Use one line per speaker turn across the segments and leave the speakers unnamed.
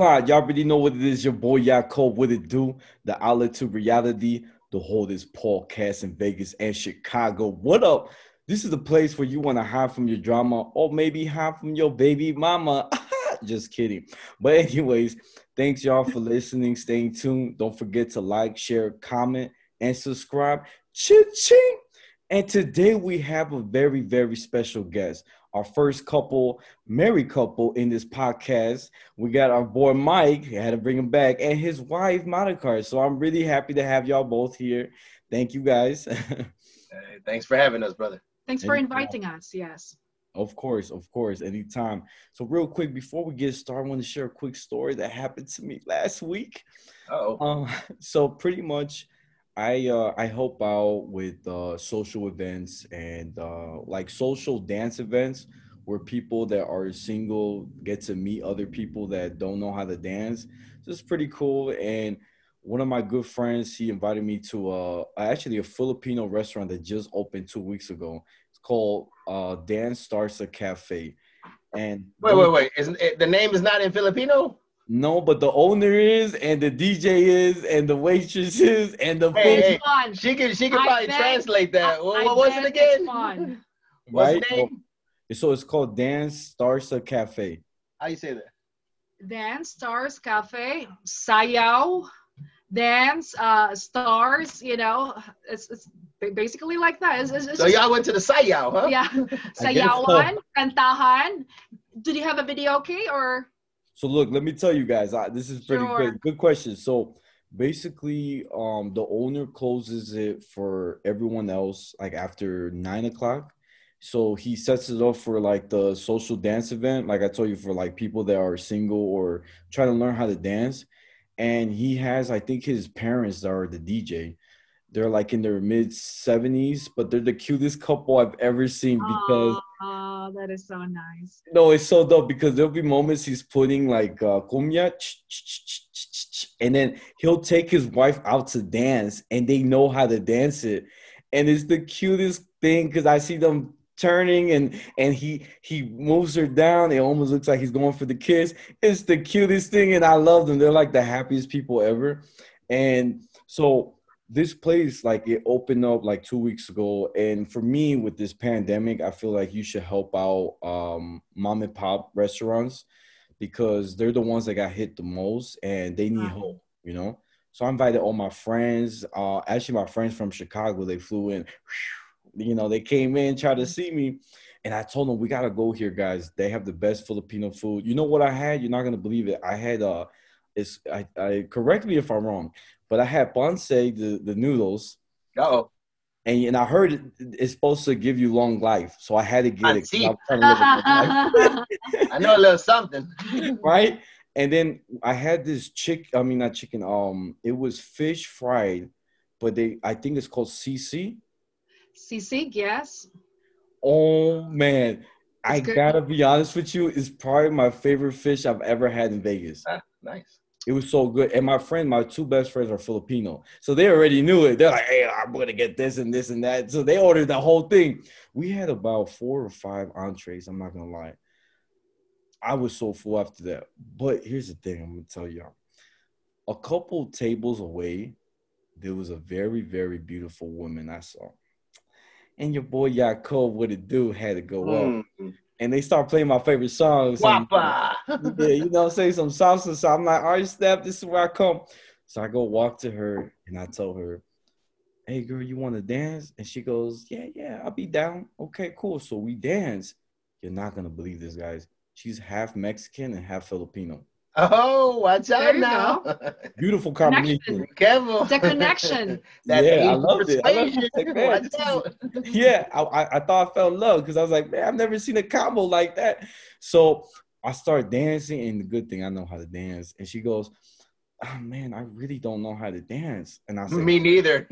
Y'all already know what it is. Your boy Yakob, what it do? The outlet to reality. The whole is Paul Cast in Vegas and Chicago. What up? This is the place where you want to hide from your drama or maybe hide from your baby mama. Just kidding. But, anyways, thanks y'all for listening. Staying tuned. Don't forget to like, share, comment, and subscribe. Ching! And today we have a very, very special guest our first couple, married couple in this podcast. We got our boy Mike, I had to bring him back, and his wife Monica. So I'm really happy to have y'all both here. Thank you guys.
hey, thanks for having us, brother.
Thanks for inviting us. Yes.
Of course, of course, anytime. So, real quick, before we get started, I want to share a quick story that happened to me last week.
Oh.
Um, so pretty much I uh, I help out with uh, social events and uh, like social dance events where people that are single get to meet other people that don't know how to dance. So it's pretty cool. And one of my good friends, he invited me to uh, actually a Filipino restaurant that just opened two weeks ago. It's called uh, Dance Starsa Cafe. And
wait, wait, wait! Isn't it, the name is not in Filipino?
No, but the owner is, and the DJ is, and the waitress is, and the
hey, hey, she can she can I probably bet, translate that. I, what, I was it again?
What's right? name? So it's called Dance Starsa Cafe.
How you say that?
Dance Stars Cafe, Sayaw, Dance uh, Stars. You know, it's, it's basically like that. It's,
it's so just, y'all went to the Sayaw, huh?
Yeah, Sayawan, so. Kantahan. Did you have a videoke or?
So look, let me tell you guys. I, this is pretty sure. good. Good question. So basically, um, the owner closes it for everyone else like after nine o'clock. So he sets it up for like the social dance event, like I told you, for like people that are single or trying to learn how to dance. And he has, I think, his parents are the DJ. They're like in their mid 70s, but they're the cutest couple I've ever seen because
Oh, that is so nice.
No, it's so dope because there'll be moments he's putting like uh, and then he'll take his wife out to dance, and they know how to dance it, and it's the cutest thing because I see them turning and and he he moves her down. It almost looks like he's going for the kiss. It's the cutest thing, and I love them. They're like the happiest people ever, and so this place like it opened up like two weeks ago and for me with this pandemic i feel like you should help out um, mom and pop restaurants because they're the ones that got hit the most and they need help you know? So i invited all my friends uh, actually my friends from chicago they flew in you know they came in tried to see me and i told them we gotta go here guys. They have the best filipino food. You know what i had? You're not gonna believe it. I had uh it's I, I correct me if i'm wrong but I had pancit, the, the noodles.
Oh.
And, and I heard it, it's supposed to give you long life. So I had to get it.
I, I know a little something.
right? And then I had this chick, I mean not chicken, um, it was fish fried, but they I think it's called CC.
CC, yes.
Oh man. It's I good. gotta be honest with you, it's probably my favorite fish I've ever had in Vegas.
Ah, nice.
It was so good. And my friend, my two best friends are Filipino. So they already knew it. They're like, hey, I'm to get this and this and that. So they ordered the whole thing. We had about four or five entrees. I'm not to lie. I was so full after that. But here's the thing I'm to tell y'all. A couple tables away, there was a very, very beautiful woman I saw. And your boy Yaakov, what it do, had to go mm. up and they start playing my favorite songs. And, yeah, you know, say some salsa. So I'm like, all right, Steph, this is where I come. So I go walk to her and I tell her, hey, girl, you want to dance? And she goes, yeah, yeah, I'll be down. Okay, cool. So we dance. You're not going to believe this, guys. She's half Mexican and half Filipino.
Oh, watch out now.
Beautiful combination.
Careful.
The connection.
yeah, I loved it. I loved it. Like, yeah, I, I thought I fell in love because I was like, man, I've never seen a combo like that. So I start dancing, and the good thing I know how to dance. And she goes, oh, man, I really don't know how to dance. And I said,
Me neither.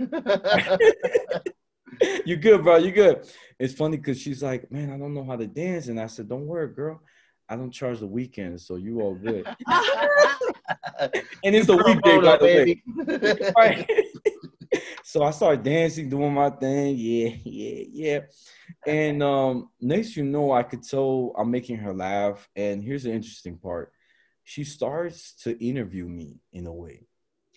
you good, bro. You good. It's funny because she's like, man, I don't know how to dance. And I said, don't worry, girl. I don't charge the weekends, so you all good. and it's a weekday, by the way. right. so I started dancing, doing my thing. Yeah, yeah, yeah. And um, next, you know, I could tell I'm making her laugh. And here's the interesting part: she starts to interview me in a way.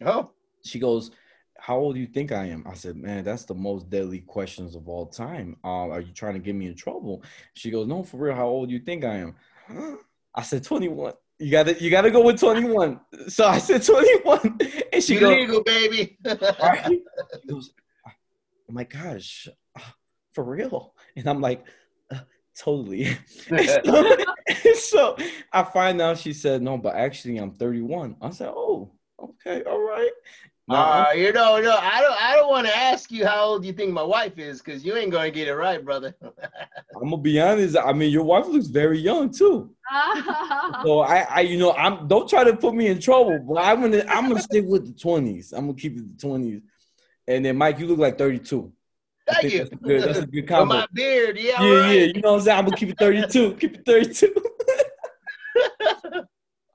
Oh.
She goes, How old do you think I am? I said, Man, that's the most deadly questions of all time. Uh, are you trying to get me in trouble? She goes, No, for real, how old do you think I am? I said 21. You gotta you gotta go with 21. So I said 21. And she goes,
legal, baby.
right? She goes, oh my gosh, for real? And I'm like, uh, totally. so, so I find out she said, no, but actually I'm 31. I said, oh, okay, all right.
Uh, you know, no, I don't. I don't want to ask you how old you think my wife is, because you ain't gonna get it right, brother.
I'm gonna be honest. I mean, your wife looks very young too. so I, I, you know, I'm. Don't try to put me in trouble, but I'm gonna, I'm gonna stick with the 20s. I'm gonna keep it the 20s. And then Mike, you look like 32.
Thank you.
That's a good, that's a good combo.
my beard, yeah.
yeah,
right.
yeah. You know what I'm saying? I'm gonna keep it 32. Keep it 32.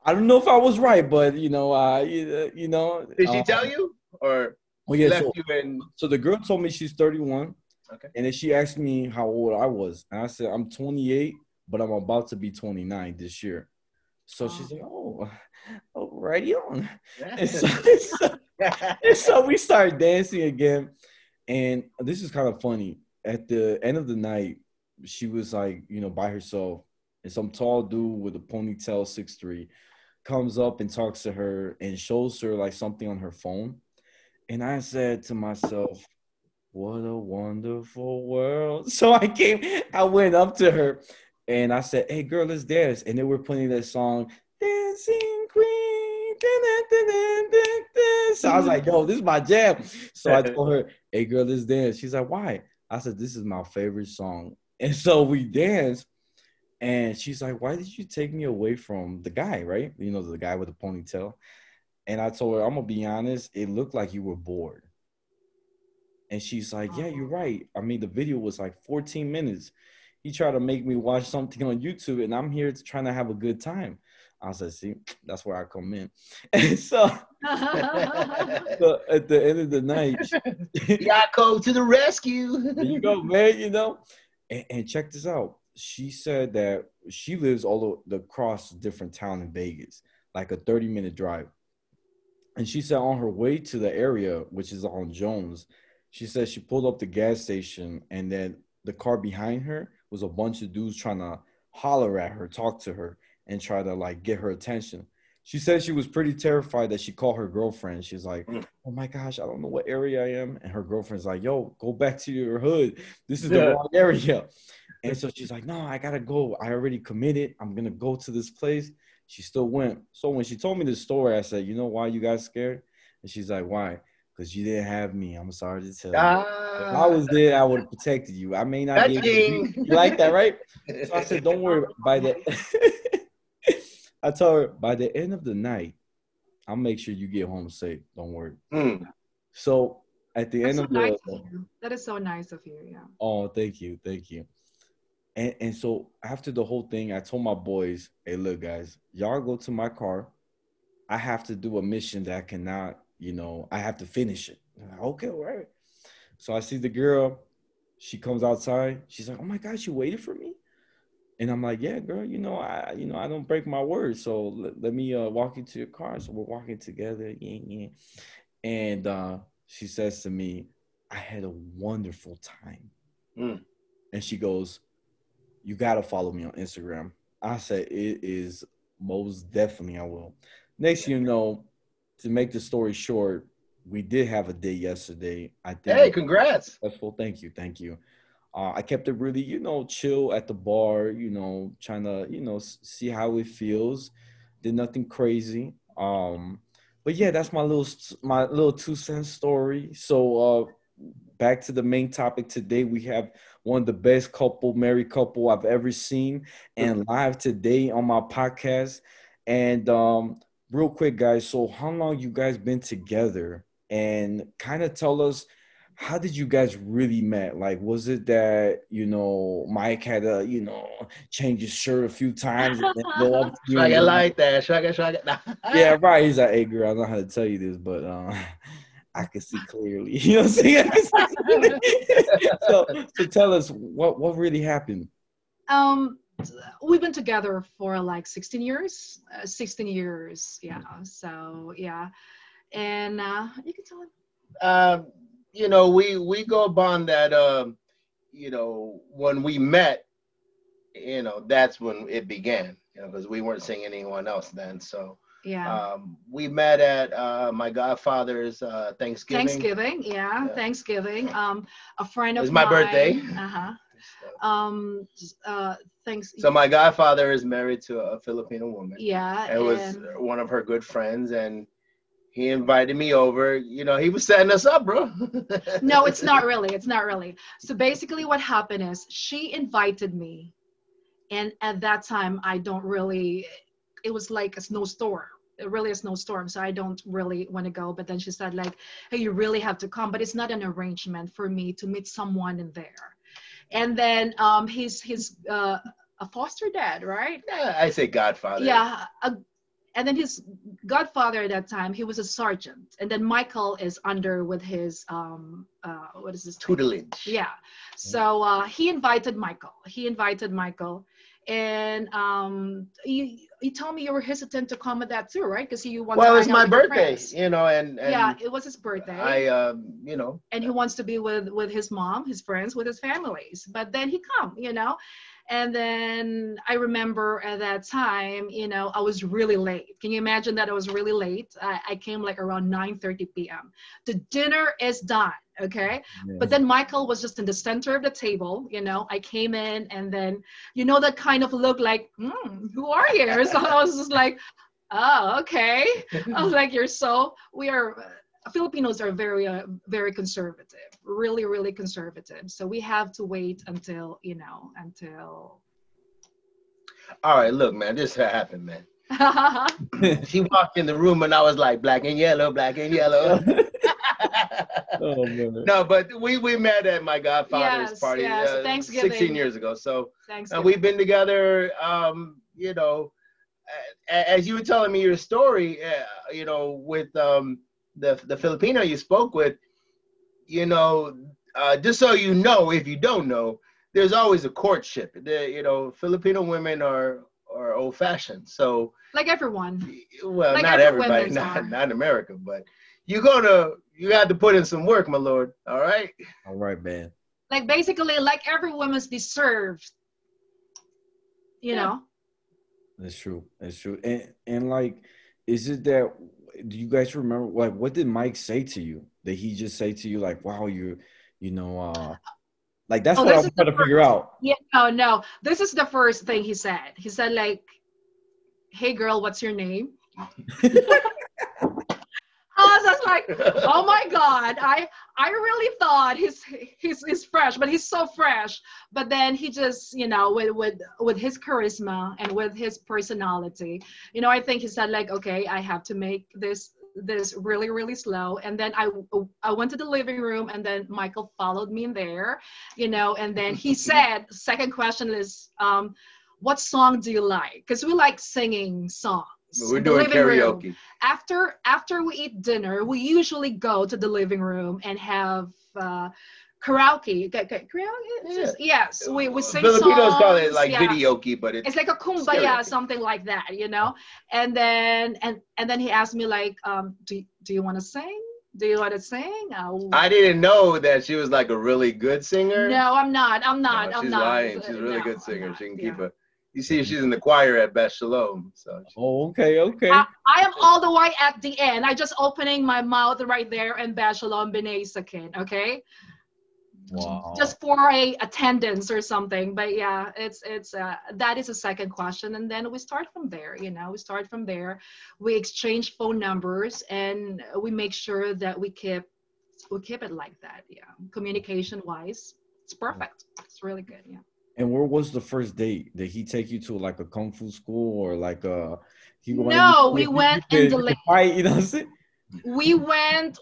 I don't know if I was right, but you know, uh, you, you know.
Did she
uh,
tell you, or
Oh yeah.
left
So,
you in?
so the girl told me she's 31.
Okay.
And then she asked me how old I was, and I said I'm 28, but I'm about to be 29 this year. So she said, "Oh, oh, righty on." And so, so- and so we started dancing again, and this is kind of funny. At the end of the night, she was like, you know, by herself, and some tall dude with a ponytail, six three, comes up and talks to her and shows her like something on her phone. And I said to myself, what a wonderful world. So I came, I went up to her and I said, Hey girl, let's dance. And they were playing that song, Dancing Queen. So I was like, yo, this is my jam. So I told her, Hey girl, let's dance. She's like, Why? I said, This is my favorite song. And so we danced. And she's like, Why did you take me away from the guy, right? You know, the guy with the ponytail. And I told her, I'm gonna be honest, it looked like you were bored. And she's like, Yeah, you're oh. right. I mean, the video was like 14 minutes. He tried to make me watch something on YouTube, and I'm here to trying to have a good time. I said, See, that's where I come in. And so, so at the end of the night,
Yako to the rescue.
there you go, man. You know, and, and check this out. She said that she lives all the across different town in Vegas, like a 30 minute drive. And she said on her way to the area, which is on Jones, she said she pulled up the gas station and then the car behind her was a bunch of dudes trying to holler at her, talk to her, and try to like get her attention. She said she was pretty terrified that she called her girlfriend. She's like,
Mm.
"Oh my gosh, I don't know what area I am." And her girlfriend's like, "Yo, go back to your hood. This is the wrong area." And so she's like, "No, I gotta go. I already committed. I'm gonna go to this place." She still went. So when she told me the story, I said, "You know why you got scared?" And she's like, "Why?" Because you didn't have me. I'm sorry to tell you. If I
Ah,
was there, I would have protected you. I may not be able to beat- You like that, right? So I said, don't worry. By the, I told her by the end of the night, I'll make sure you get home safe. Don't worry.
Hmm.
So at the
That's
end
so
of
nice
the,
of. That is so nice of you. Yeah.
oh, thank you, thank you. And and so after the whole thing, I told my boys, hey, look, guys, y'all go to my car. I have to do a mission that I cannot, you know, I have to finish it. Like, okay, all right. So I see the girl. She comes outside. She's like, "Oh my gosh, you waited for me?" And I'm like, "Yeah, girl. You know, I, you know, I don't break my word. So let, let me uh, walk you to your car." So we're walking together. Yeah, yeah. And uh, she says to me, "I had a wonderful time."
Mm.
And she goes, "You gotta follow me on Instagram." I said, "It is most definitely I will." Next, you know, to make the story short, we did have a date yesterday. I think
Hey, congrats.
successful. Thank you, thank you. Uh, I kept it really, you know, chill at the bar, you know, trying to, you know, see how it feels. Did nothing crazy. Um, but yeah, that's my little, my little two cent story. So, uh, back to the main topic today. We have one of the best couple, married couple I've ever seen, and live today on my podcast. And um, real quick, guys. So, how long you guys been together? And kind of tell us how did you guys really met? Like, was it that you know Mike had a you know change his shirt a few times and then go up to you?
Like that. Shaggy, shaggy. Nah.
yeah, right. He's like, hey, girl, I don't know how to tell you this, but uh, I can see clearly. You know what I'm saying? I can see clearly. so, so tell us what what really happened.
Um, we've been together for like 16 years. Uh, 16 years, yeah. So yeah, and uh, you can tell him.
Um, you know, we we go upon that. Um, you know, when we met, you know, that's when it began. You know, because we weren't seeing anyone else then. So
Yeah.
um, we met at uh, my godfather's uh, Thanksgiving.
Thanksgiving, yeah,
Yeah.
Thanksgiving. Um, a friend
It
of
was my birthday.
Uh huh. Um, uh, thanks.
So my godfather is married to a Filipino woman.
yeah,
It was one of her good friends, and he invited me over. You know, he was setting us up, bro.
no, it's not really. It's not really. So basically, what happened is she invited me, and at that time, I don't really. It was like a snowstorm. Really a snowstorm, so I don't really want to go. But then she said, like, "Hey, you really have to come." But it's not an arrangement for me to meet someone in there. And then um, he's he's uh, a foster dad, right?
Yeah, I say godfather.
Yeah. A, and then his godfather at that time, he was a sergeant. And then Michael is under with his um uh what is this?
Tutelage.
Yeah. So uh he invited Michael. He invited Michael. And um you you told me you were hesitant to come at that too, right? Because you want
Well, it's my birthday, you know, and, and
yeah, it was his birthday.
I, um, you know,
and he wants to be with with his mom his friends with his families. But then he come you know? And then i remember at that time you know i was really late. Can you imagine that i was really late? I, I came like around 9 30 p.m the dinner is done okay but then michael was just in the center of the table you know i came in and then you know that kind of look like hmm, who are you so i was just like oh okay I was like, you're so, we are, uh, Filipinos are very, uh, very conservative, really, really conservative. So we have to wait until, you know, until.
all right, look, man, this happened, man. She walked in the room and I was like, black and yellow, black and yellow.
oh man.
no, but we we met at my godfather's
Yes,
party
yes,
uh,
Thanksgiving.
16 years ago. So
Thanks.
and we've been together um you know as you were telling me your story uh, you know with um the the filipino you spoke with you know uh just so you know if you don't know there's always a courtship the you know filipino women are are old fashioned so
Like everyone.
well
Like
not everybody not,
are.
not in america but you gonna you have to put in some work my lord all right
All right, man.
Like basically, like every woman's deserved. You
Yeah.
know?
That's true. That's true. And and like, is it that? Do you guys remember? Like, what did Mike say to you? Did he just say to you like, "Wow, you, you know, uh, like that's
Oh,
what I'm trying to figure out."
Yeah, no, no. This is the first thing he said. He said, like, hey girl, what's your name? I was just like, oh my god i i really thought he's he's he's fresh but he's so fresh but then he just you know with with with his charisma and with his personality you know i think he said like okay i have to make this this really really slow. And then i i went to the living room and then michael followed me in there you know and then he said second question is um what song do you like? Because we like singing songs
we're doing
living room.
karaoke.
After after we eat dinner, we usually go to the living room and have uh, karaoke. Ka- ka- Karaoke? Yes, we, we sing
Filipinos
songs.
call it like
yeah.
videoke, but it's
It's like a kumbaya,
karaoke.
something like that, you know. And then and and then he asked me like, um, do do you want to sing? Do you want to sing? Uh,
I didn't know that she was like a really good singer.
no, I'm not. I'm not.
No,
I'm
she's
not.
lying. She's a really
No,
good singer. She can
yeah.
keep a. You see, she's in the choir at Beth Shalom. So
Oh, okay, okay.
I, I am all the way at the end. I just opening my mouth right there and Beth Shalom B'nai Zaken, okay?
Wow.
just for a attendance or something but yeah it's it's uh, that is a second question and then we start from there you know we start from there we exchange phone numbers and we make sure that we keep we keep it like that yeah communication wise it's perfect it's really good yeah
And where was the first date? Did he take you to like a kung fu school or like a? He
No, we went in the
you could. You know what I'm saying?
we went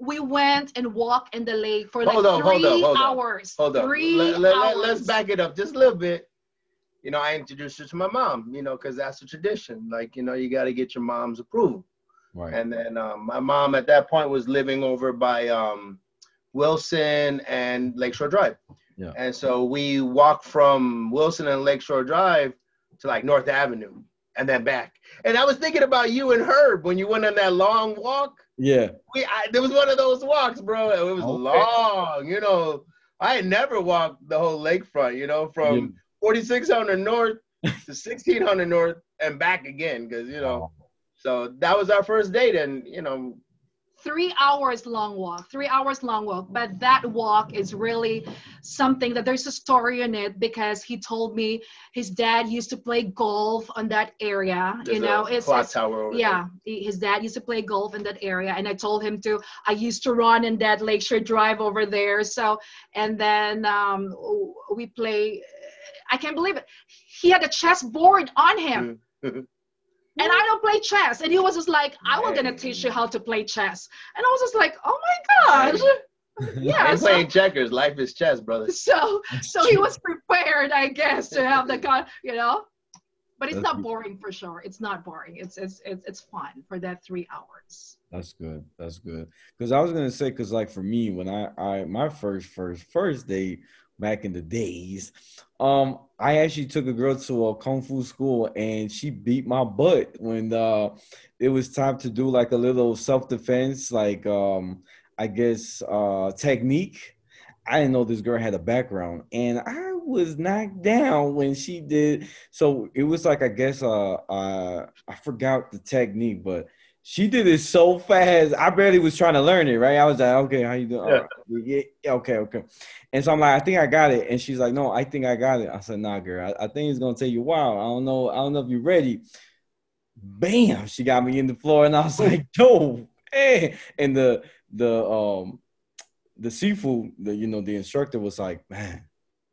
we went and walked in the lake for like
Hold on, hold
three
on, hold on.
hours
hold on.
three
Let, let,
hours.
let, us back it up just a little bit. You know, I introduced her to my mom. You know, because that's a tradition. Like, you know, you got to get your mom's approval.
Right.
And then um, my mom at that point was living over by um, Wilson and Lakeshore Drive.
Yeah.
And so we walked from Wilson and Lakeshore Drive to like North Avenue and then back. And I was thinking about you and Herb when you went on that long walk.
Yeah.
We I, there was one of those walks, bro. It was
Okay.
long. You know, I had never walked the whole lakefront. You know, from
Yeah.
4600 North to 1600 North and back again, because you know. Oh. So that was our first date, and you know,
three hours long walk three hours long walk but that walk is really something that there's a story in it because he told me his dad used to play golf on that area
there's
you know it's,
clock tower
yeah he- his dad used to play golf in that area and i told him to i used to run in that lakeshore drive over there. So and then um we play i can't believe it. He had a chess board on him.
There.
and I don't play chess. And he was just like, I was gonna teach you how to play chess. And I was just like, oh my gosh. Yeah.
Ain't
So,
playing checkers. Life is chess, brother.
so so he was prepared, I guess, to have the con you know. But it's
That's
not boring for sure. It's not boring. It's it's it's it's fun for that three hours.
That's good. That's good. Because I was gonna say, because like for me, when I I my first first first date back in the days, um, I actually took a girl to a kung fu school and she beat my butt when uh it was time to do like a little self defense, like um I guess uh technique. I didn't know this girl had a background, and I was knocked down when she did. So it was like I guess uh uh I forgot the technique, but she did it so fast. I barely was trying to learn it, right? I was like, okay, how you doing?
Yeah.
right. Yeah, yeah, okay, okay. And so I'm like, I think I got it. And she's like, no, I think I got it. I said, nah, girl, I, I think it's gonna take you a while. I don't know. I don't know if you're ready. Bam! She got me in the floor, and I was like, yo, hey. And the the um the sifu, the you know, the instructor was like, man,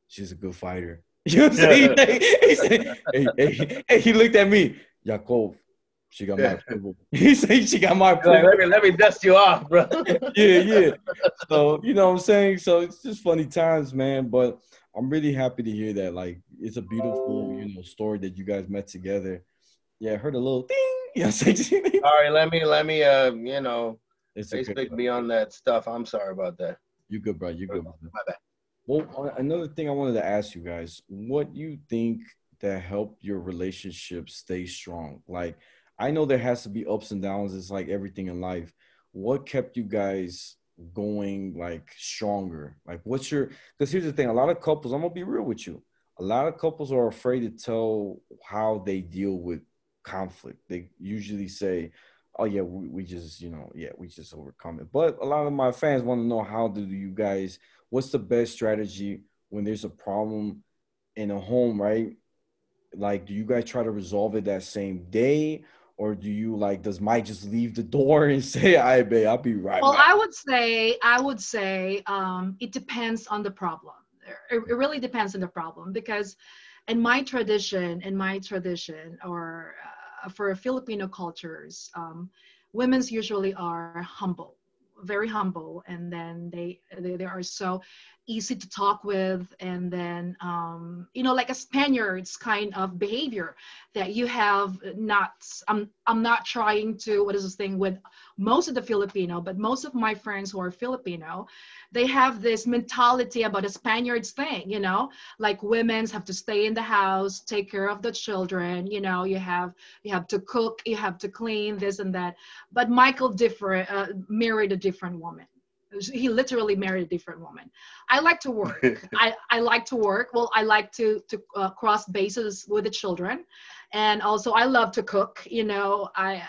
she's a good fighter. You know what I'm saying? he said, hey, hey, hey, he looked at me, Yakov. She got my
Yeah.
approval. He said she got my
Like, let me let me dust you off, bro.
yeah, yeah. So you know what I'm saying? So it's just funny times, man. But I'm really happy to hear that. Like it's a beautiful, you know, story that you guys met together. Yeah, I heard a little ding. You know what I'm saying?
Sorry, let me let me uh you know
it's okay.
Facebook me on that stuff. I'm sorry about that.
You good, bro. You good.
My bad.
Well, another thing I wanted to ask you guys, what you think that helped your relationship stay strong? Like, I know there has to be ups and downs. It's like everything in life. What kept you guys going like stronger? Like, what's your? Because here's the thing: a lot of couples. I'm gonna be real with you. A lot of couples are afraid to tell how they deal with conflict. They usually say, "Oh yeah, we, we just, you know, yeah, we just overcome it." But a lot of my fans want to know how do you guys what's the best strategy when there's a problem in a home, right? Like, do you guys try to resolve it that same day? Or do you like does Mike just leave the door and say, I right, babe, I'll be right
Well,
back.
I would say I would say um, it depends on the problem. It, it really depends on the problem because, in my tradition, in my tradition, or uh, for Filipino cultures, um, women's usually are humble, very humble, and then they they, they are so easy to talk with, and then um, you know like a Spaniards kind of behavior that you have not. I'm I'm not trying to what is this thing with most of the Filipino, but most of my friends who are Filipino, they have this mentality about a Spaniards thing, you know, like women's have to stay in the house, take care of the children, you know, you have you have to cook, you have to clean, this and that. But Michael different uh, married a different woman. He literally married a different woman. I like to work. I, I like to work. Well, I like to to uh, cross bases with the children, and also I love to cook. You know, I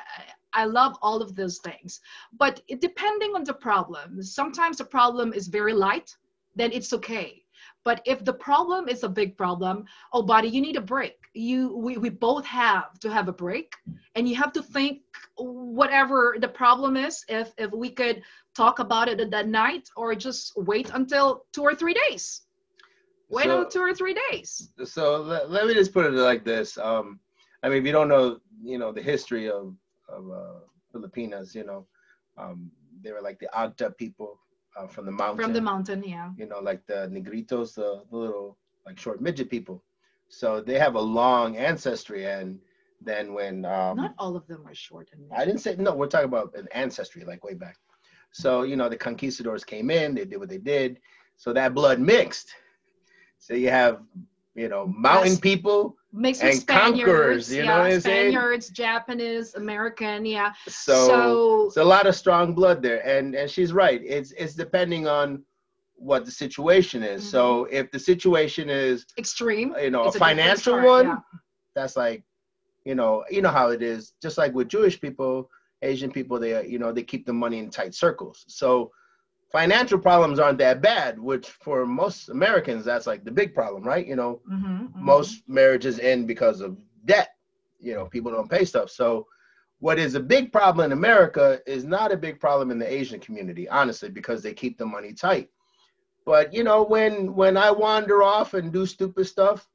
I love all of those things. But it, depending on the problem, sometimes the problem is very light, then it's okay. But if the problem is a big problem, oh, buddy, you need a break. You, we, we both have to have a break, and you have to think whatever the problem is. If if we could talk about it at that night, or just wait until two or three days. Wait
So-
until two or three days.
so let, let me just put it like this. Um, I mean, if you don't know, you know, the history of of uh, Filipinas, you know, um, they were like the Agta people uh, from the mountain.
From the mountain, yeah.
You know, like the Negritos, the, the little like short midget people. So they have a long ancestry, and then when um,
Not all of them are short
I didn't say no. We're talking about an ancestry, like way back. So you know, the conquistadors came in, they did what they did. So that blood mixed, So you have, you know, mountain
Yes.
people.
Mixed
And
Spaniards,
conquerors, you know what I'm saying?
Spaniards, Japanese, American, yeah.
So,
So-
it's a lot of strong blood there. And and she's right. It's it's depending on what the situation is. So mm-hmm. if the situation is
Extreme.
you know, a financial
story,
one,
yeah.
that's like, you know, you know how it is. Just like with Jewish people, Asian people, they you know they keep the money in tight circles. So financial problems aren't that bad, which for most Americans that's like the big problem, right? You know,
Mhm, mhm.
most marriages end because of debt. You know, people don't pay stuff. So what is a big problem in America is not a big problem in the Asian community, honestly, because they keep the money tight. But you know, when when I wander off and do stupid stuff,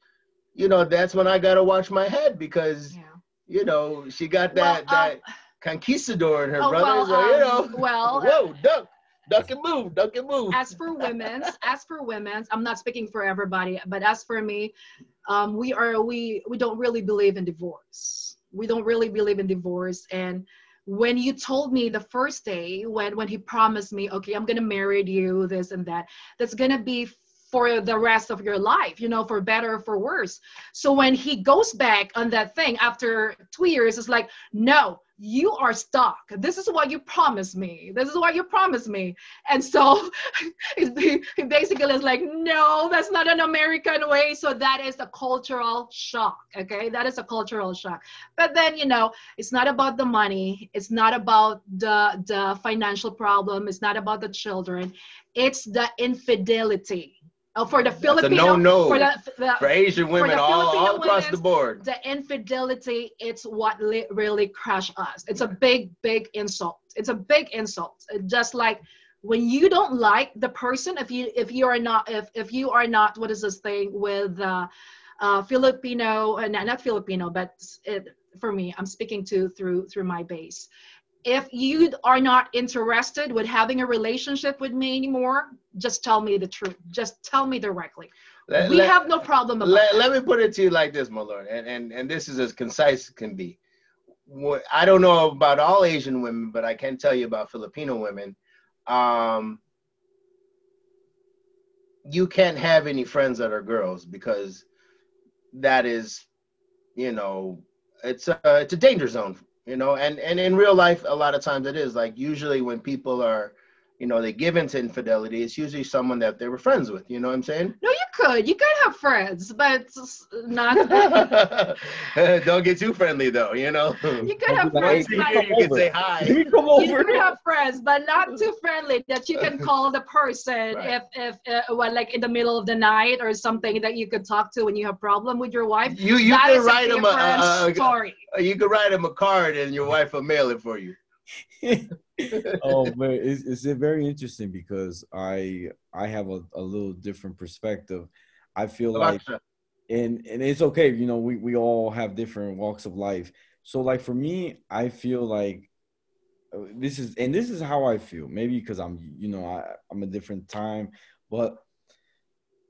you know, that's when I gotta watch my head because
Yeah.
you know she got
Well,
that
um,
that conquistador in her
Oh,
brother.
well,
you
um,
know,
well,
whoa, duck, duck and move, duck and move.
as for women's as for women's i'm not speaking for everybody but as for me um, we are we we don't really believe in divorce. We don't really believe in divorce. And when you told me the first day when when he promised me okay i'm gonna marry you this and that that's gonna be for the rest of your life you know for better or for worse. So when he goes back on that thing after two years it's like no you are stuck. This is what you promised me. This is what you promised me. And so he basically is like no that's not an american way. So that is a cultural shock okay? That is a cultural shock. But then you know it's not about the money. It's not about the the financial problem. It's not about the children. It's the infidelity uh, for the filipino
no-no.
For the, the
For Asian women,
the
all, all across the board.
the infidelity it's what li- really crush us. It's a big big insult. It's a big insult. Just like when you don't like the person if you if you are not if if you are not what is this thing with uh, uh filipino uh, not, not filipino but it, for me i'm speaking to through through my base if you are not interested with having a relationship with me anymore just tell me the truth just tell me directly
Let-
we
let-
have no problem about
let, let me put it to you like this, my lord, and, and and this is as concise as can be. What, I don't know about all Asian women, but I can tell you about Filipino women. Um, you can't have any friends that are girls because that is, you know, it's a it's a danger zone, you know, and and in real life, a lot of times it is. Like usually when people are, you know, they give into infidelity, it's usually someone that they were friends with. You know what I'm saying?
No, could. You could have friends, but not.
Don't get too friendly though, you know.
you could have friends,
Once a
but
you can
over.
say hi.
me come
you
over.
could have friends, but not too friendly that you can call the person
Right.
if if uh, well, like in the middle of the night or something that you could talk to when you have problem with your wife.
You you
That
can write him a, a, a-
story.
you can write him a card and your wife will mail it for you.
oh man, it's, it's very interesting because I I have a, a little different perspective. I feel like and and it's okay you know we, we all have different walks of life. So like for me i feel like uh, this is and this is how i feel. Maybe because i'm you know I, i'm a different time but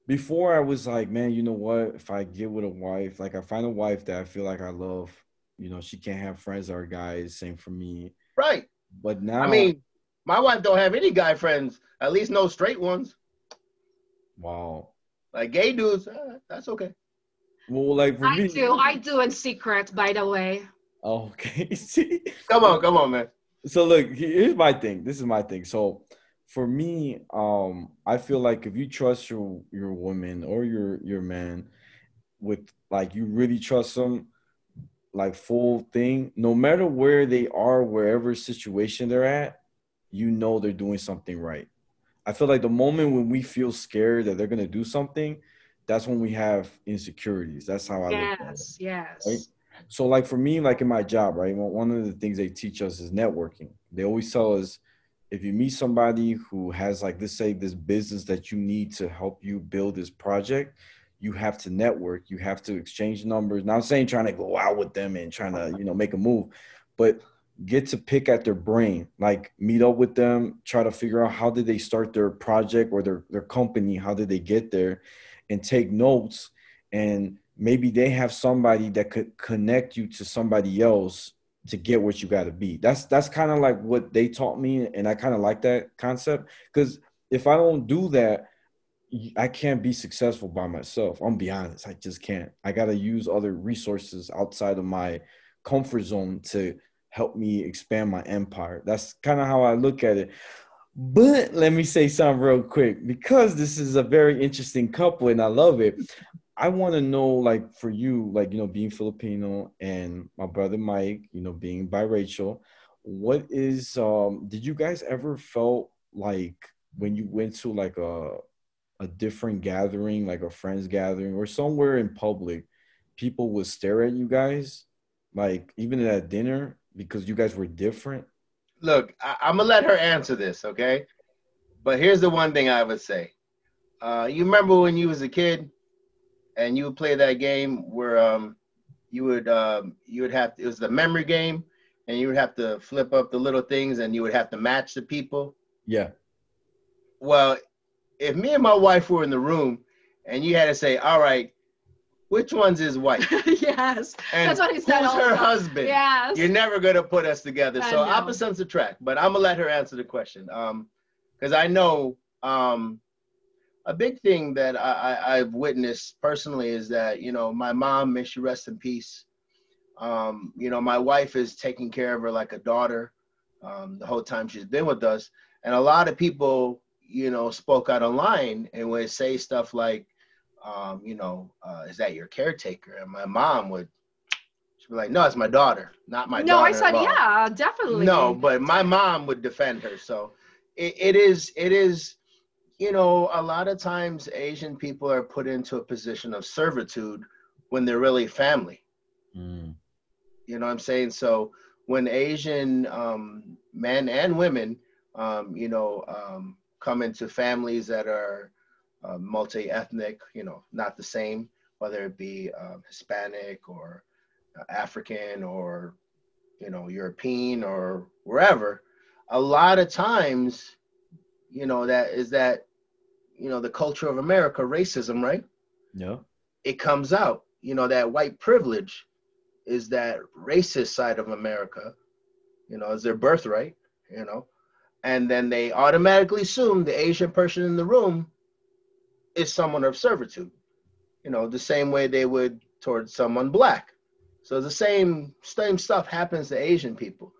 before i was like man you know what? If i get with a wife like i find a wife that i feel like i love. You know she can't have friends that are guys same for me
Right.
but now
I mean, my wife don't have any guy friends. At least no straight ones.
wow
Like gay dudes, uh, that's okay.
well like for me,
I
me
do. I do in secret, by the way.
okay see
Come on, come on, man.
so look here's my thing this is my thing so for me um i feel like if you trust your your woman or your your man with like you really trust them like full thing no matter where they are wherever situation they're at you know they're doing something right i feel like the moment when we feel scared that they're going to do something that's when we have insecurities that's how i look at it
Yes, yes.
right? So, like for me, like in my job, right? One one of the things they teach us is networking. They always tell us if you meet somebody who has like let's say this business that you need to help you build this project, you have to network. You have to exchange numbers. Not saying trying to go out with them and trying to you know make a move, but get to pick at their brain. Like meet up with them, try to figure out how did they start their project or their their company, how did they get there, and take notes and maybe they have somebody that could connect you to somebody else to get what you got to be that's that's kind of like what they taught me and i kind of like that concept because if i don't do that I can't be successful by myself. I'm be honest, I just can't. I gotta use other resources outside of my comfort zone to help me expand my empire. That's kind of how I look at it. But let me say something real quick because this is a very interesting couple and I love it. I want to know, like, for you, like, you know, being Filipino and my brother Mike, you know, being biracial, what is, um, did you guys ever felt like when you went to like a, a different gathering, like a friends gathering or somewhere in public, people would stare at you guys, like even at dinner because you guys were different?
Look, I, am gonna let her answer this, okay? But here's the one thing I would say. Uh, you remember when you was a kid and you would play that game where um, you would um, you would have to, it was the memory game and you would have to flip up the little things and you would have to match the people.
Yeah.
Well, if me and my wife were in the room and you had to say, all right, which one's his wife?
yes. And That's what he said.
Who's her husband?
Yes.
You're never gonna put us together. I so opposites attract. But I'm gonna let her answer the question. Um, because I know um a big thing that I, I, have witnessed personally is that, you know, my mom, may she rest in peace. Um, you know, my wife is taking care of her like a daughter um, the whole time she's been with us. And a lot of people, you know, spoke out online and would say stuff like, um, you know, uh, is that your caretaker? And my mom would she'd be like, no, it's my daughter, not my
no,
daughter.
I said, yeah, definitely.
No, but my mom would defend her. So it, it is, it is, you know, a lot of times Asian people are put into a position of servitude when they're really family. Mm. You know what I'm saying? So when Asian um, men and women, um, you know, um, come into families that are uh, multi-ethnic, you know, not the same, whether it be um, Hispanic or uh, African or, you know, European or wherever, a lot of times, you know, that is that, you know, the culture of America, racism, right?
Yeah.
It comes out, you know, that white privilege is that racist side of America, you know, is their birthright, you know, and then they automatically assume the Asian person in the room is someone of servitude. You know, the same way they would towards someone black. So the same same stuff happens to Asian people.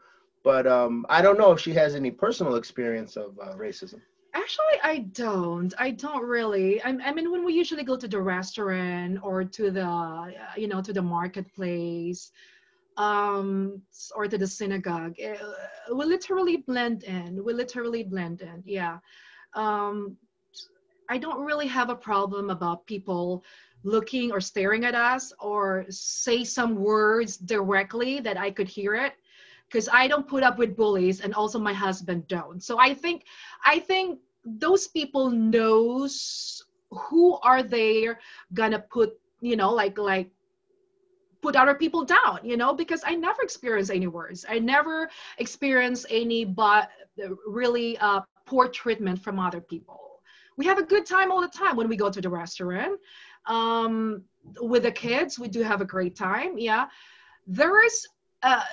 But um, I don't know if she has any personal experience of uh, racism.
Actually, I don't. I don't really. I, I, mean, when we usually go to the restaurant or to the, you know, to the marketplace, um, or to the synagogue, eh, we literally blend in. We literally blend in. Yeah. Um, I don't really have a problem about people looking or staring at us or say some words directly that I could hear it because I don't put up with bullies and also my husband don't. So I think I think those people knows who are they gonna put, you know, like like put other people down, you know, because I never experienced any words. I never experienced any but really uh, poor treatment from other people. We have a good time all the time when we go to the restaurant um, with the kids. We do have a great time yeah. There is uh,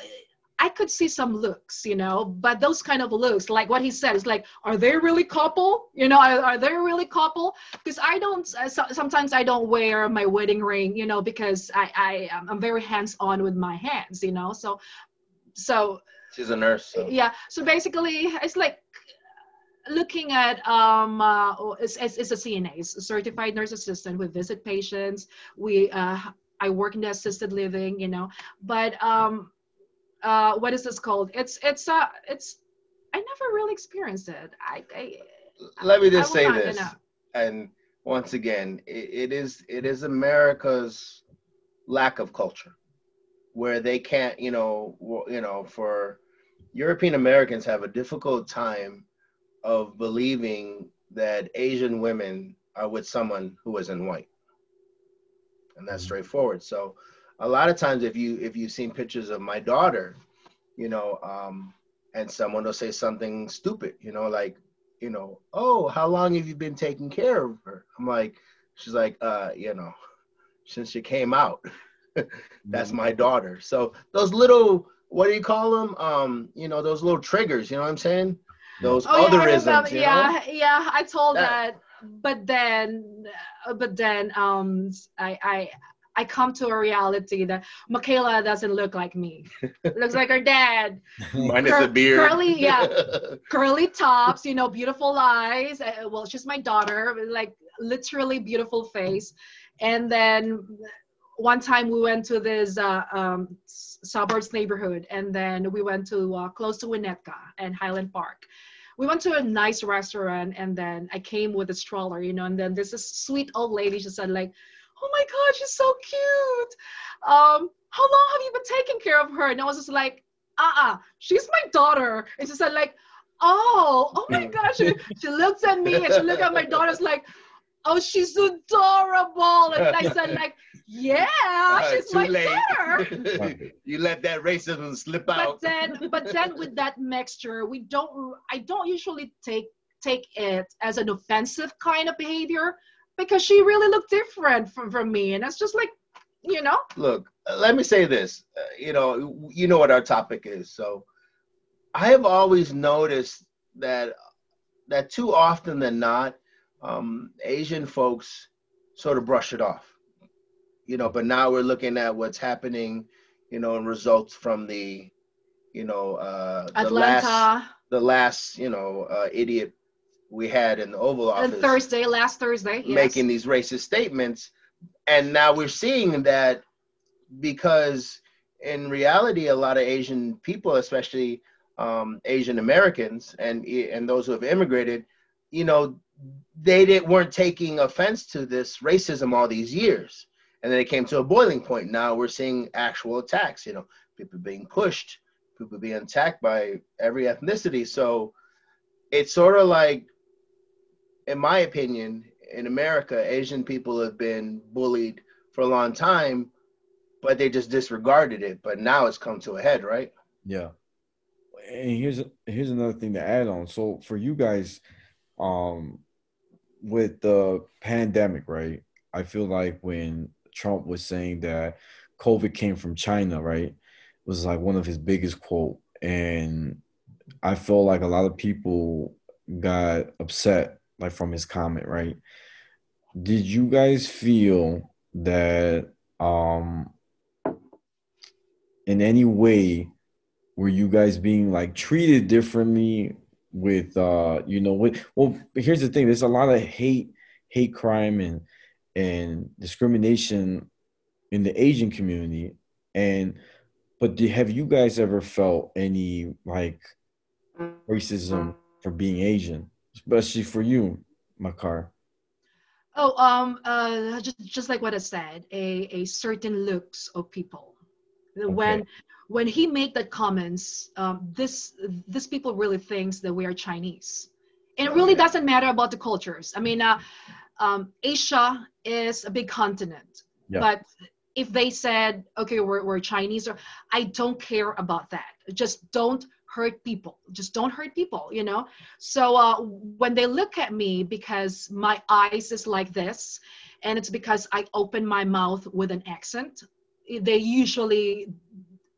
I could see some looks, you know, but those kind of looks, like what he said, is like, are they really couple? You know, are, are they really couple? Because I don't. Uh, so, sometimes I don't wear my wedding ring, you know, because I I I'm very hands on with my hands, you know. So, so.
She's a nurse. So.
Yeah. So basically, it's like looking at um uh, it's, it's a CNA, it's a certified nurse assistant. We visit patients. We uh, I work in the assisted living, you know. But um, uh, what is this called? It's it's uh it's I never really experienced it. I, I
let me just say this, and once again, it, it is it is America's lack of culture, where they can't, you know, you know, for European Americans have a difficult time of believing that Asian women are with someone who isn't white. And that's mm-hmm. straightforward. So a lot of times if you if you've seen pictures of my daughter, you know, um, and someone will say something stupid, you know, like, you know, oh, how long have you been taking care of her? I'm like, she's like, uh, you know, since she came out. that's mm-hmm. my daughter. So those little what do you call them? Um, you know, those little triggers, you know what I'm saying? those oh, otherisms.
Yeah, yeah, yeah, I told that, that but then, but then, um, I, I, I come to a reality that Michaela doesn't look like me. Looks like her dad.
Minus Cur- a beard.
Curly, yeah. curly tops, you know, beautiful eyes. Uh, well, she's my daughter, like literally beautiful face. And then one time we went to this uh, um, suburbs neighborhood, and then we went to uh, close to Winnetka and Highland Park. We went to a nice restaurant, and then I came with a stroller, you know, and then this sweet old lady. She said like, "Oh my God, she's so cute. Um, how long have you been taking care of her?" And I was just like, "Uh-uh, she's my daughter." And she said like, "Oh, oh my gosh." She, she looks at me and she looked at my daughter's like oh, she's adorable. And I said, like, yeah, uh, she's my late. daughter.
you let that racism slip out.
But then, but then with that mixture, we don't. I don't usually take take it as an offensive kind of behavior because she really looked different from from me, and it's just like, you know.
Look, let me say this. Uh, you know, you know what our topic is, so. I have always noticed that that too often than not, um, Asian folks sort of brush it off, you know. But now we're looking at what's happening, you know, and results from the, you know, uh, the
Atlanta.
last, the last, you know, uh, idiot we had in the Oval Office.
And Thursday, last Thursday, yes.
making these racist statements, and now we're seeing that because in reality, a lot of Asian people, especially um, Asian Americans and and those who have immigrated, you know, they didn't weren't taking offense to this racism all these years and then it came to a boiling point now we're seeing actual attacks you know people being pushed people being attacked by every ethnicity so it's sort of like in my opinion in america asian people have been bullied for a long time but they just disregarded it but now it's come to a head right
yeah and here's here's another thing to add on so for you guys um with the pandemic, right? I feel like when Trump was saying that COVID came from China, right? Was like one of his biggest quote. And I feel like a lot of people got upset like from his comment, right? Did you guys feel that um in any way were you guys being like treated differently with uh you know with well here's the thing. There's a lot of hate hate crime and and discrimination in the asian community. And but do, have you guys ever felt any like racism for being asian especially for you makar
oh um uh just just like what i said a a certain looks of people okay. when when he made that comments, um, this this people really thinks that we are Chinese, and it really doesn't matter about the cultures. I mean, uh, um, Asia is a big continent, yeah. but if they said, okay, we're, we're Chinese, or I don't care about that. Just don't hurt people. Just don't hurt people, you know? So uh, when they look at me because my eyes is like this, and it's because I open my mouth with an accent, they usually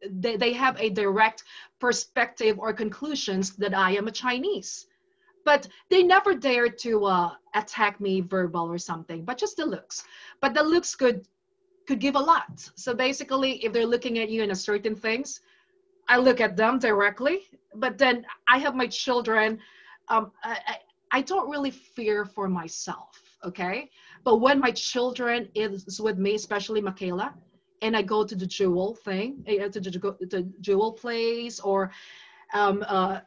they, they have a direct perspective or conclusions that I am a Chinese. But they never dare to uh, attack me verbal or something, but just the looks. But the looks could could give a lot. So basically, if they're looking at you in a certain things, I look at them directly. But then I have my children. Um, I, I don't really fear for myself, okay? But when my children is with me, especially Michaela, and I go to the jewel thing, uh, to the, the jewel place, or um, uh,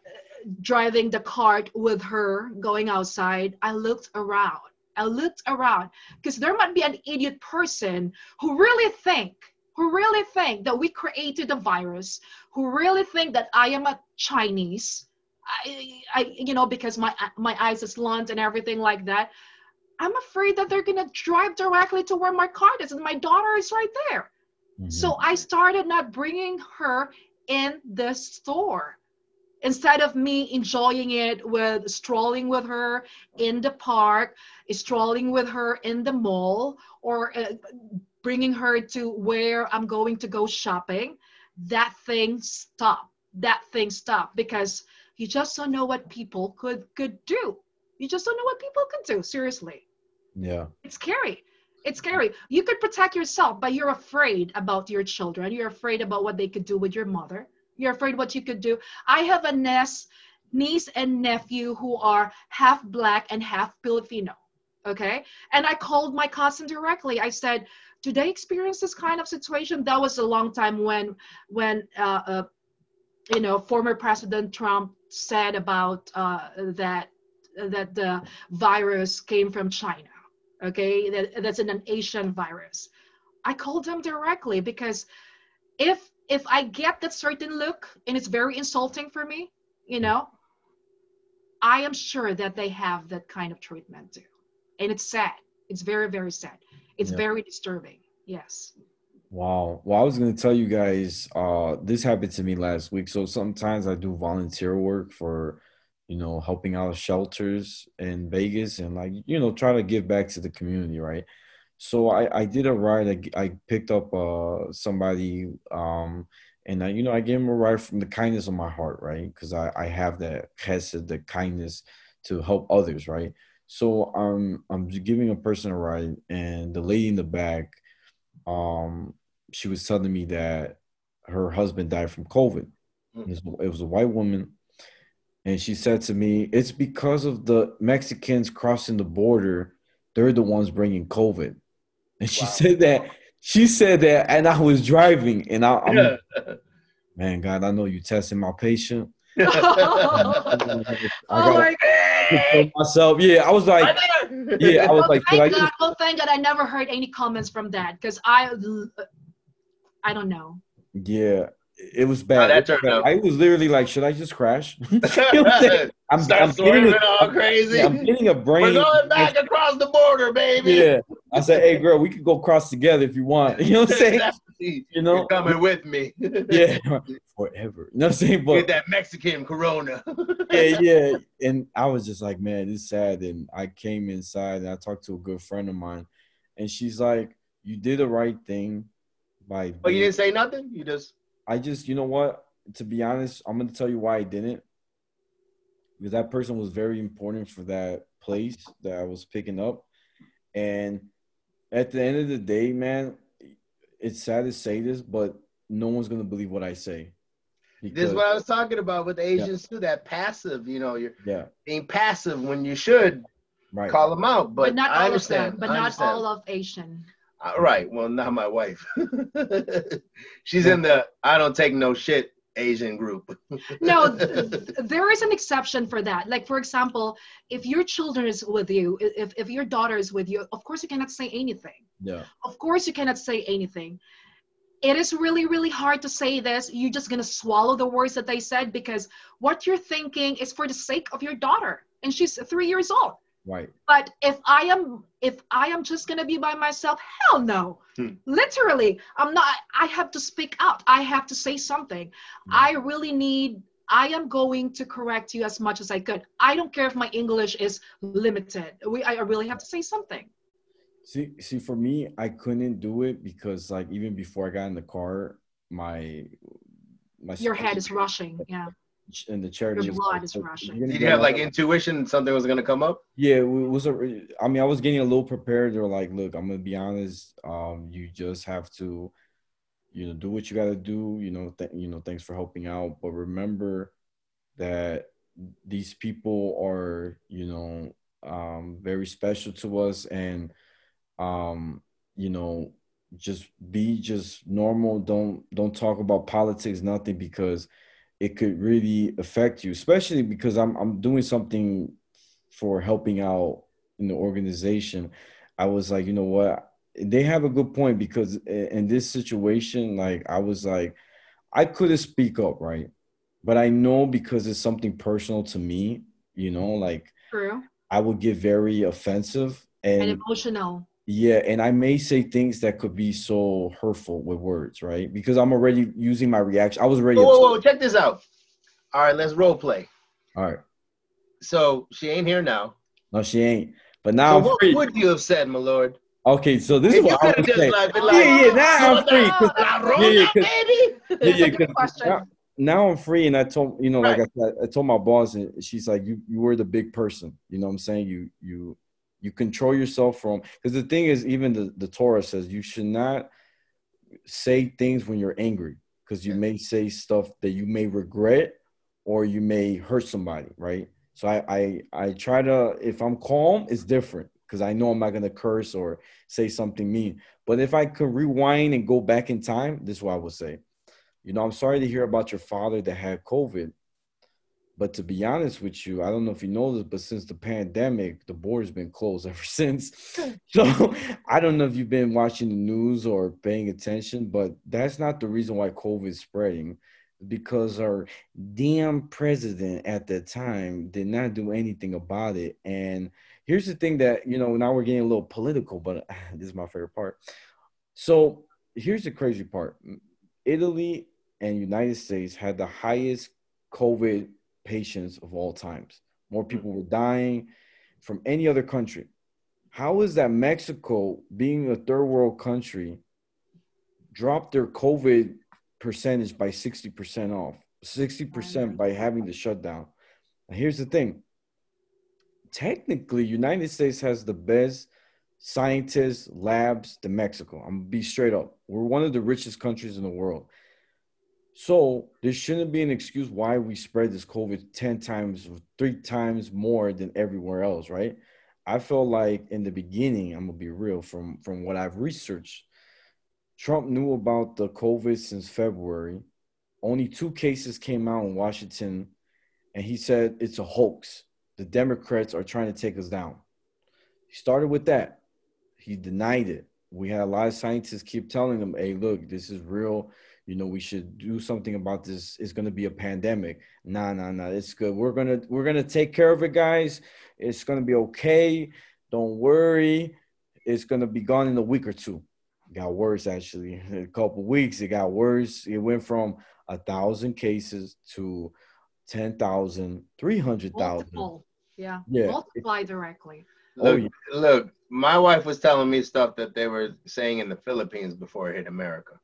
driving the cart with her going outside, I looked around. I looked around because there might be an idiot person who really think, who really think that we created a virus, who really think that I am a Chinese. I, I, you know, because my my eyes is slant and everything like that. I'm afraid that they're gonna drive directly to where my cart is, and my daughter is right there. Mm-hmm. So I started not bringing her in the store. Instead of me enjoying it with strolling with her in the park, strolling with her in the mall, or uh, bringing her to where I'm going to go shopping, that thing stopped. That thing stopped because you just don't know what people could could do You just don't know what people can do. Seriously.
Yeah.
It's scary. It's scary. You could protect yourself, but you're afraid about your children. You're afraid about what they could do with your mother. You're afraid what you could do. I have a niece, niece and nephew who are half black and half Filipino. Okay. And I called my cousin directly. I said, do they experience this kind of situation? That was a long time when, when, uh, uh, you know, former President Trump said about uh, that that the virus came from China. Okay, that, that's an Asian virus. I called them directly because if if I get that certain look and it's very insulting for me, you know, I am sure that they have that kind of treatment too. And it's sad. It's very, very sad. It's yeah. very disturbing. Yes.
Wow. Well, I was going to tell you guys, uh, this happened to me last week. So sometimes I do volunteer work for, you know, helping out shelters in Vegas and like, you know, try to give back to the community, right? So I, I did a ride. I, I picked up uh, somebody um, and I, you know, I gave him a ride from the kindness of my heart, right? Because I, I have that chesed, the kindness to help others, right? So I'm I'm giving a person a ride, and the lady in the back, um, she was telling me that her husband died from COVID. Mm. It was a white woman, and she said to me, "It's because of the Mexicans crossing the border. They're the ones bringing COVID." And she wow. said that she said that, and I was driving, and I, am yeah. man, God, I know you testing my patient.
oh my God.
Myself, yeah, I was like, yeah, I was
well,
like,
thank God, just... well, thank God, I never heard any comments from that because I, uh, I don't know.
Yeah, it was bad. Turned out. I was literally like, should I just crash? you know
I'm, Start I'm getting a, all crazy.
I'm getting a brain.
We're going back across the border, baby.
Yeah. I said, hey, girl, we could go cross together if you want. You know what I'm saying?
you know, You're coming with me.
yeah, forever. You know what I'm saying?
But Get that Mexican Corona.
yeah, yeah. And I was just like, man, it's sad. And I came inside and I talked to a good friend of mine, and she's like, you did the right thing by.
Oh, you didn't say nothing. You just
I just, you know what? To be honest, I'm gonna tell you why I didn't. Because that person was very important for that place that I was picking up. And at the end of the day, man, it's sad to say this, but no one's gonna believe what I say.
Because, this is what I was talking about with Asians yeah. too. That passive, you know, you're
yeah
being passive when you should right. call them out. But,
but not
I
all
understand.
of them. But not
understand.
all of Asian.
Uh, right. Well, not my wife. She's in the I don't take no shit Asian group.
no, there is an exception for that. Like for example, if your children is with you, if if your daughter is with you, of course you cannot say anything.
Yeah.
Of course you cannot say anything. It is really really hard to say this. You're just going to swallow the words that they said because what you're thinking is for the sake of your daughter and she's 3 years old.
Right.
But if I am if I am just gonna be by myself, hell no. Hmm. Literally, I'm not I have to speak out. I have to say something. Hmm. I really need I am going to correct you as much as I could. I don't care if my English is limited. We I really have to say something.
See see for me, I couldn't do it because like even before I got in the car, my
my your head is rushing. Yeah
in the charity.
Your blood is rushing.
Did you have like intuition something was gonna come up?
Yeah, it was a. I mean, I was getting a little prepared. They're like, look, I'm gonna be honest. Um, you just have to, you know, do what you gotta do. You know, th- you know, thanks for helping out, but remember that these people are, you know, um, very special to us, and, um, you know, just be just normal. Don't don't talk about politics, nothing, because it could really affect you, especially because I'm I'm doing something for helping out in the organization. I was like, you know what? They have a good point because in this situation, like I was like, I couldn't speak up, right? But I know because it's something personal to me, you know, like
True.
I would get very offensive and,
and emotional.
Yeah, and I may say things that could be so hurtful with words, right? Because I'm already using my reaction. I was ready.
Whoa, whoa, whoa! Check this out. All right, let's role play.
All right.
So she ain't here now.
No, she ain't. But now,
so what free. would you have said, my lord?
Okay, so this if is what I would say. Like, like, yeah, yeah, oh, now I'm free.
La, la,
yeah, yeah, yeah, yeah, now I'm free, and I told you know, like I said, I told my boss, and she's like, "You you were the big person." You know what I'm saying? You you you control yourself from because the thing is, even the the Torah says you should not say things when you're angry because you
Yeah.
may say stuff that you may regret or you may hurt somebody, right? So I I I try to if I'm calm, it's different because I know I'm not gonna curse or say something mean. But if I could rewind and go back in time, this is what I would say. You know, I'm sorry to hear about your father that had COVID. But to be honest with you, I don't know if you know this, but since the pandemic, the border's been closed ever since. So I don't know if you've been watching the news or paying attention, but that's not the reason why COVID is spreading. Because our damn president at that time did not do anything about it. And here's the thing that, you know, now we're getting a little political, but this is my favorite part. So here's the crazy part Italy and United States had the highest COVID patients of all times. More mm. people were dying from any other country. How is that Mexico, being a third world country, dropped their COVID percentage by 60% off? 60% by having the shutdown. Now, here's the thing. Technically, United States has the best scientists, labs than Mexico. I'm gonna be straight up. We're one of the richest countries in the world. So there shouldn't be an excuse why we spread this COVID 10 times, three times more than everywhere else, right? I feel like in the beginning, I'm gonna be real from from what I've researched, Trump knew about the COVID since February. Only two cases came out in Washington, and he said it's a hoax. The Democrats are trying to take us down. He started with that. He denied it. We had a lot of scientists keep telling him, hey, look, this is real. You know, we should do something about this. It's gonna be a pandemic. Nah, nah, nah. It's good. We're gonna we're gonna take care of it, guys. It's gonna be okay. Don't worry. It's gonna be gone in a week or two. It got worse actually. In a couple weeks, it got worse. It went from a thousand cases to 10,000, 300,000.
Yeah.
Yeah.
Multiply directly.
Oh, yeah.
look, my wife was telling me stuff that they were saying in the Philippines before it hit America.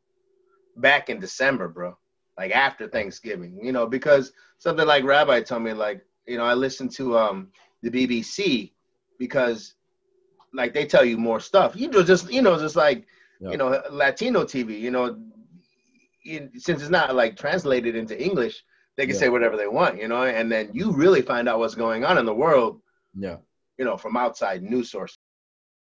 Back in December, bro. Like after Thanksgiving, you know, because something like Rabbi told me, like, you know, I listened to um the BBC because like they tell you more stuff. You know, just you know, just like
Yeah.
you know, Latino TV, you know, in, since it's not like translated into English, they can
Yeah.
say whatever they want, you know, and then you really find out what's going on in the world,
Yeah.
you know, from outside news sources.